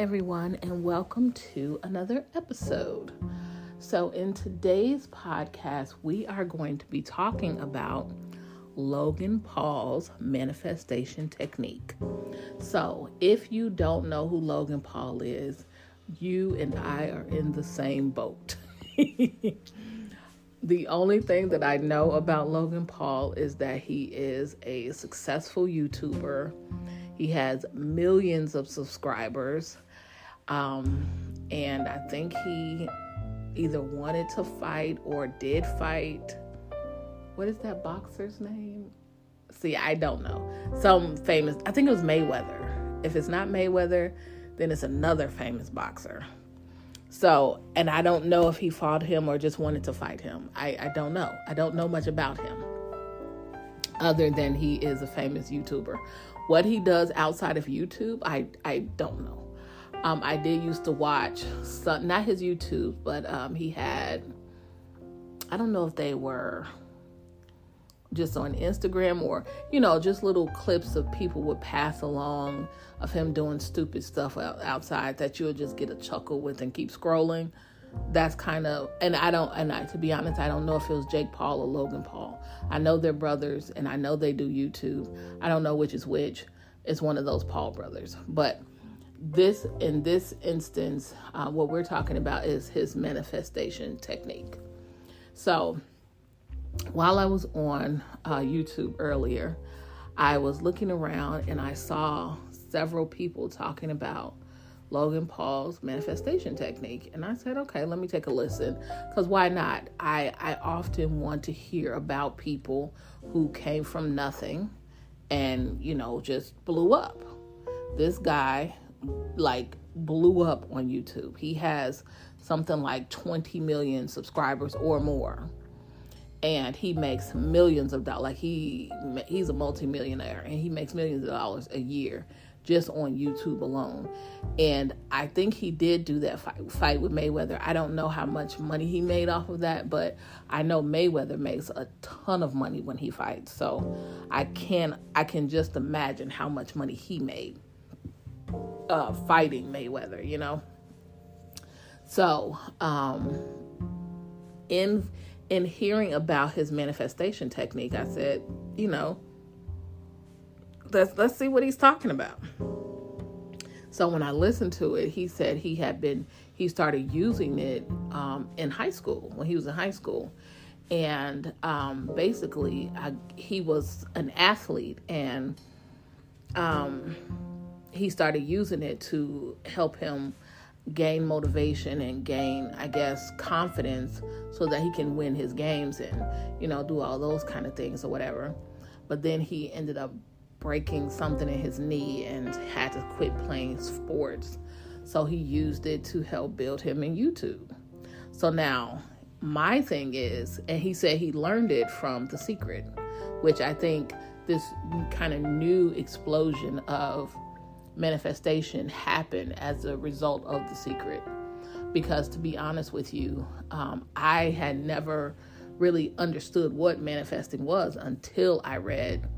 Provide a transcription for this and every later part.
Everyone, and welcome to another episode. So, in today's podcast, we are going to be talking about Logan Paul's manifestation technique. So, if you don't know who Logan Paul is, you and I are in the same boat. the only thing that I know about Logan Paul is that he is a successful YouTuber he has millions of subscribers. Um, and I think he either wanted to fight or did fight. What is that boxer's name? See, I don't know. Some famous, I think it was Mayweather. If it's not Mayweather, then it's another famous boxer. So, and I don't know if he fought him or just wanted to fight him. I, I don't know. I don't know much about him other than he is a famous YouTuber. What he does outside of YouTube, I I don't know. Um, I did used to watch some, not his YouTube, but um, he had. I don't know if they were just on Instagram or you know just little clips of people would pass along of him doing stupid stuff outside that you'll just get a chuckle with and keep scrolling that's kind of and I don't and I to be honest I don't know if it was Jake Paul or Logan Paul. I know they're brothers and I know they do YouTube. I don't know which is which. It's one of those Paul brothers. But this in this instance, uh, what we're talking about is his manifestation technique. So while I was on uh, YouTube earlier, I was looking around and I saw several people talking about Logan Paul's manifestation technique. And I said, okay, let me take a listen. Because why not? I, I often want to hear about people who came from nothing and, you know, just blew up. This guy, like, blew up on YouTube. He has something like 20 million subscribers or more. And he makes millions of dollars. Like he he's a multimillionaire and he makes millions of dollars a year just on YouTube alone. And I think he did do that fight, fight with Mayweather. I don't know how much money he made off of that, but I know Mayweather makes a ton of money when he fights. So I can I can just imagine how much money he made uh, fighting Mayweather, you know. So, um, in in hearing about his manifestation technique, I said, you know, let's let's see what he's talking about. So when I listened to it, he said he had been he started using it um, in high school when he was in high school, and um, basically I, he was an athlete and um, he started using it to help him gain motivation and gain i guess confidence so that he can win his games and you know do all those kind of things or whatever but then he ended up breaking something in his knee and had to quit playing sports. So he used it to help build him in YouTube. So now, my thing is, and he said he learned it from The Secret, which I think this kind of new explosion of manifestation happened as a result of The Secret. Because to be honest with you, um, I had never really understood what manifesting was until I read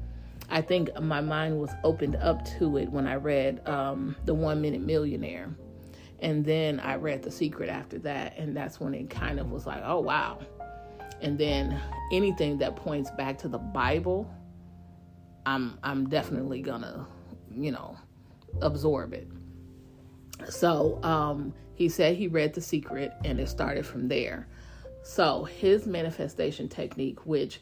I think my mind was opened up to it when I read um, The One Minute Millionaire. And then I read The Secret after that. And that's when it kind of was like, oh, wow. And then anything that points back to the Bible, I'm, I'm definitely gonna, you know, absorb it. So um, he said he read The Secret and it started from there. So his manifestation technique, which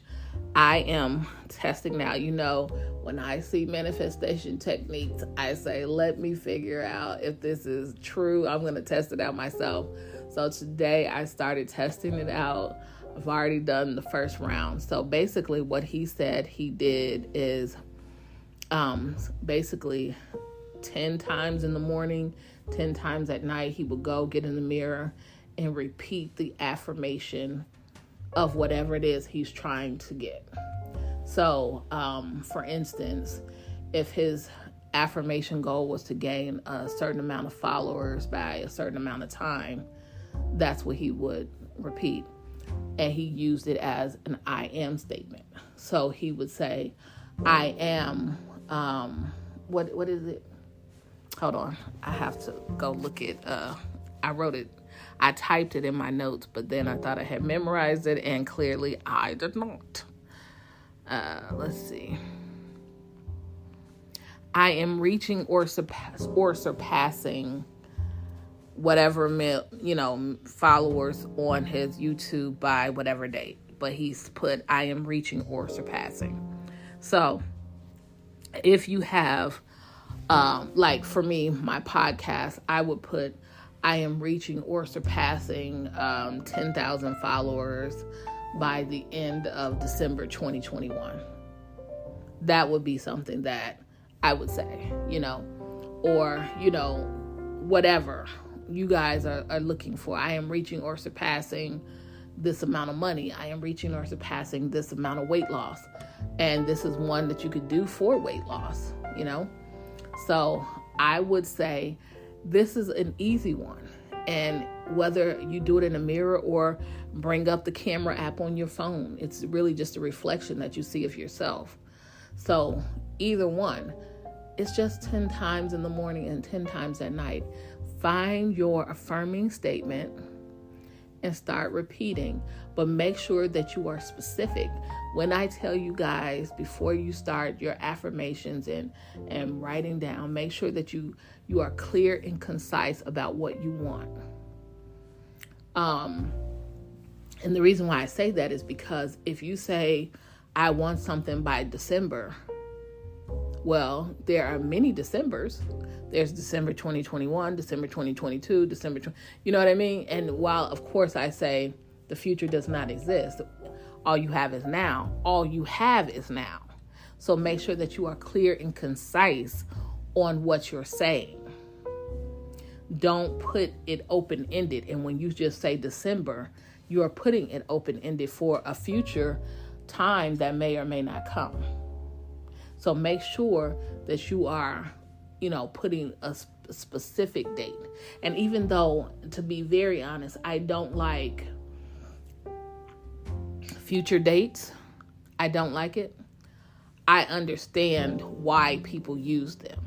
I am testing now. You know, when I see manifestation techniques, I say, let me figure out if this is true. I'm going to test it out myself. So today I started testing it out. I've already done the first round. So basically, what he said he did is um, basically 10 times in the morning, 10 times at night. He would go get in the mirror and repeat the affirmation of whatever it is he's trying to get. So, um, for instance, if his affirmation goal was to gain a certain amount of followers by a certain amount of time, that's what he would repeat. And he used it as an I am statement. So he would say, I am, um, what, what is it? Hold on. I have to go look at, uh, I wrote it, I typed it in my notes, but then I thought I had memorized it, and clearly I did not. Uh, let's see. I am reaching or surpass or surpassing whatever you know followers on his YouTube by whatever date. But he's put I am reaching or surpassing. So if you have um, like for me, my podcast, I would put I am reaching or surpassing um, 10,000 followers by the end of December 2021. That would be something that I would say, you know, or, you know, whatever you guys are, are looking for. I am reaching or surpassing this amount of money. I am reaching or surpassing this amount of weight loss. And this is one that you could do for weight loss, you know? So I would say this is an easy one. And whether you do it in a mirror or bring up the camera app on your phone, it's really just a reflection that you see of yourself. So either one, it's just 10 times in the morning and 10 times at night. Find your affirming statement and start repeating, but make sure that you are specific. When I tell you guys before you start your affirmations and and writing down, make sure that you you are clear and concise about what you want. Um and the reason why I say that is because if you say I want something by December, well, there are many Decembers. There's December 2021, December 2022, December, 20, you know what I mean? And while, of course, I say the future does not exist, all you have is now. All you have is now. So make sure that you are clear and concise on what you're saying. Don't put it open ended. And when you just say December, you are putting it open ended for a future time that may or may not come. So make sure that you are, you know, putting a specific date. And even though, to be very honest, I don't like future dates, I don't like it. I understand why people use them.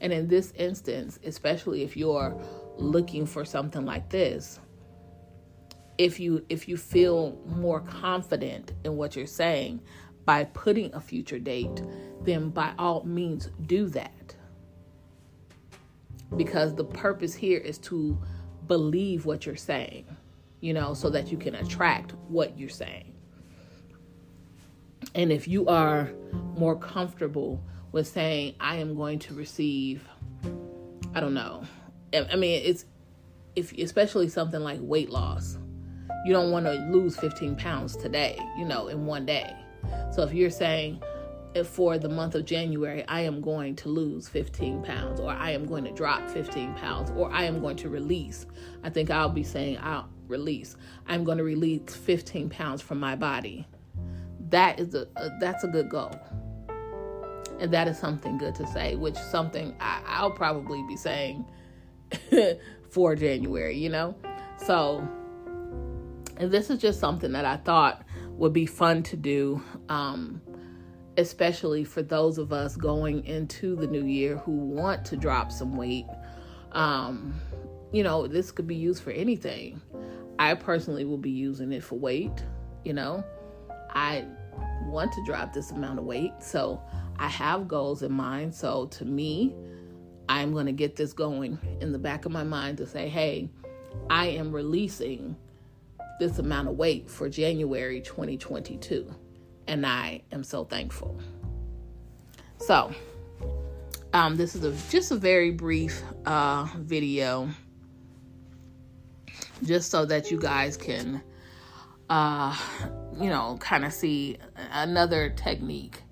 And in this instance, especially if you're looking for something like this, if you if you feel more confident in what you're saying, by putting a future date, then by all means do that. Because the purpose here is to believe what you're saying, you know, so that you can attract what you're saying. And if you are more comfortable with saying, I am going to receive, I don't know, I mean, it's, if especially something like weight loss, you don't want to lose 15 pounds today, you know, in one day so if you're saying for the month of January, I am going to lose 15 pounds, or I am going to drop 15 pounds, or I am going to release, I think I'll be saying I'll release. I'm going to release 15 pounds from my body. That is a, a that's a good goal. And that is something good to say, which something I, I'll probably be saying for January, you know? So, this is just something that I thought would be fun to do, um, especially for those of us going into the new year who want to drop some weight. Um, you know, this could be used for anything. I personally will be using it for weight. You know, I want to drop this amount of weight, so I have goals in mind. So to me, I'm going to get this going in the back of my mind to say, hey, I am releasing this amount of weight for January 2022. And I am so thankful. So, um, this is a just a very brief uh, video, just so that you guys can, uh, you know, kind of see another technique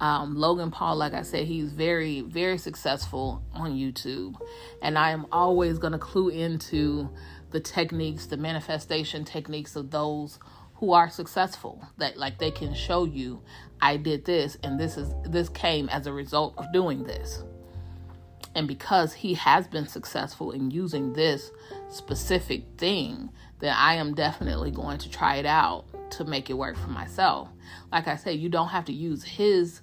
Um, Logan Paul, like I said, he's very, very successful on YouTube. And I am always going to clue into the techniques, the manifestation techniques of those who are successful that like they can show you I did this and this is this came as a result of doing this. And because he has been successful in using this specific thing, then I am definitely going to try it out to make it work for myself. Like I said, you don't have to use his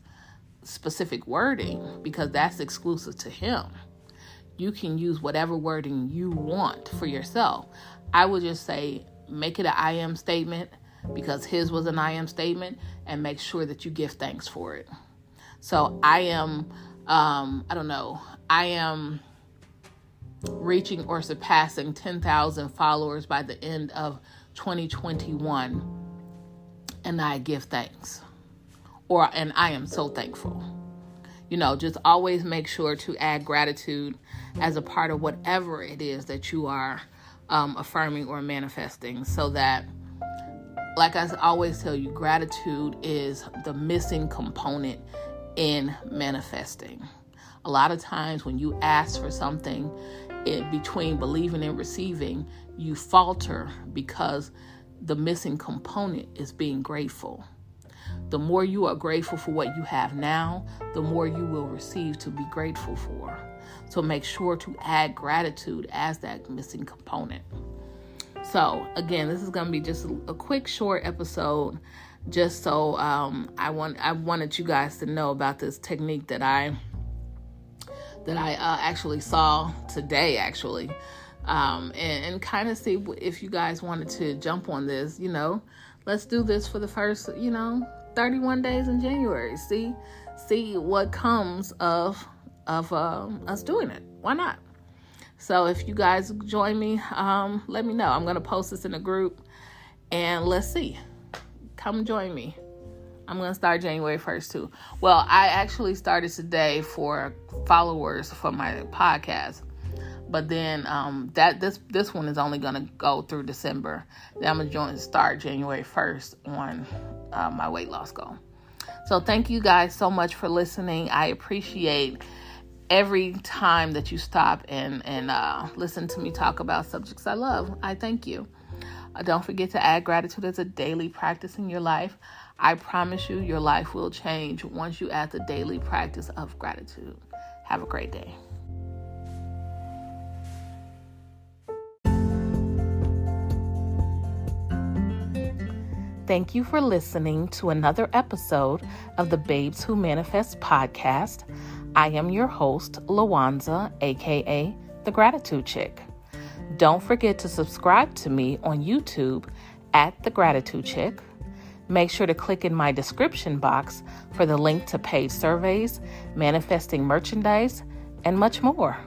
specific wording because that's exclusive to him. You can use whatever wording you want for yourself. I would just say make it an I am statement because his was an I am statement and make sure that you give thanks for it. So I am, um, I don't know, I am reaching or surpassing 10,000 followers by the end of 2021 and I give thanks or and I am so thankful. You know, just always make sure to add gratitude as a part of whatever it is that you are um, affirming or manifesting, so that, like I always tell you, gratitude is the missing component in manifesting. A lot of times when you ask for something in between believing and receiving, you falter because the missing component is being grateful. The more you are grateful for what you have now, the more you will receive to be grateful for. So make sure to add gratitude as that missing component. So, again, this is going to be just a quick short episode just so um, I want I wanted you guys to know about this technique that I that I uh, actually saw today actually um, and, and kind of see if you guys wanted to jump on this you know let's do this for the first you know 31 days in January. See, see what comes of of um, us doing it. Why not? So if you guys join me, um, let me know. I'm gonna post this in the group, and let's see. Come join me. I'm gonna start January 1st too. Well, I actually started today for followers for my podcast, but then um, that this this one is only gonna go through December. Then I'm gonna join start January 1st on uh, my weight loss goal. So, thank you guys so much for listening. I appreciate every time that you stop and and uh, listen to me talk about subjects I love. I thank you. Uh, don't forget to add gratitude as a daily practice in your life. I promise you, your life will change once you add the daily practice of gratitude. Have a great day. Thank you for listening to another episode of the Babes Who Manifest podcast. I am your host, Lawanza, aka The Gratitude Chick. Don't forget to subscribe to me on YouTube at The Gratitude Chick. Make sure to click in my description box for the link to paid surveys, manifesting merchandise, and much more.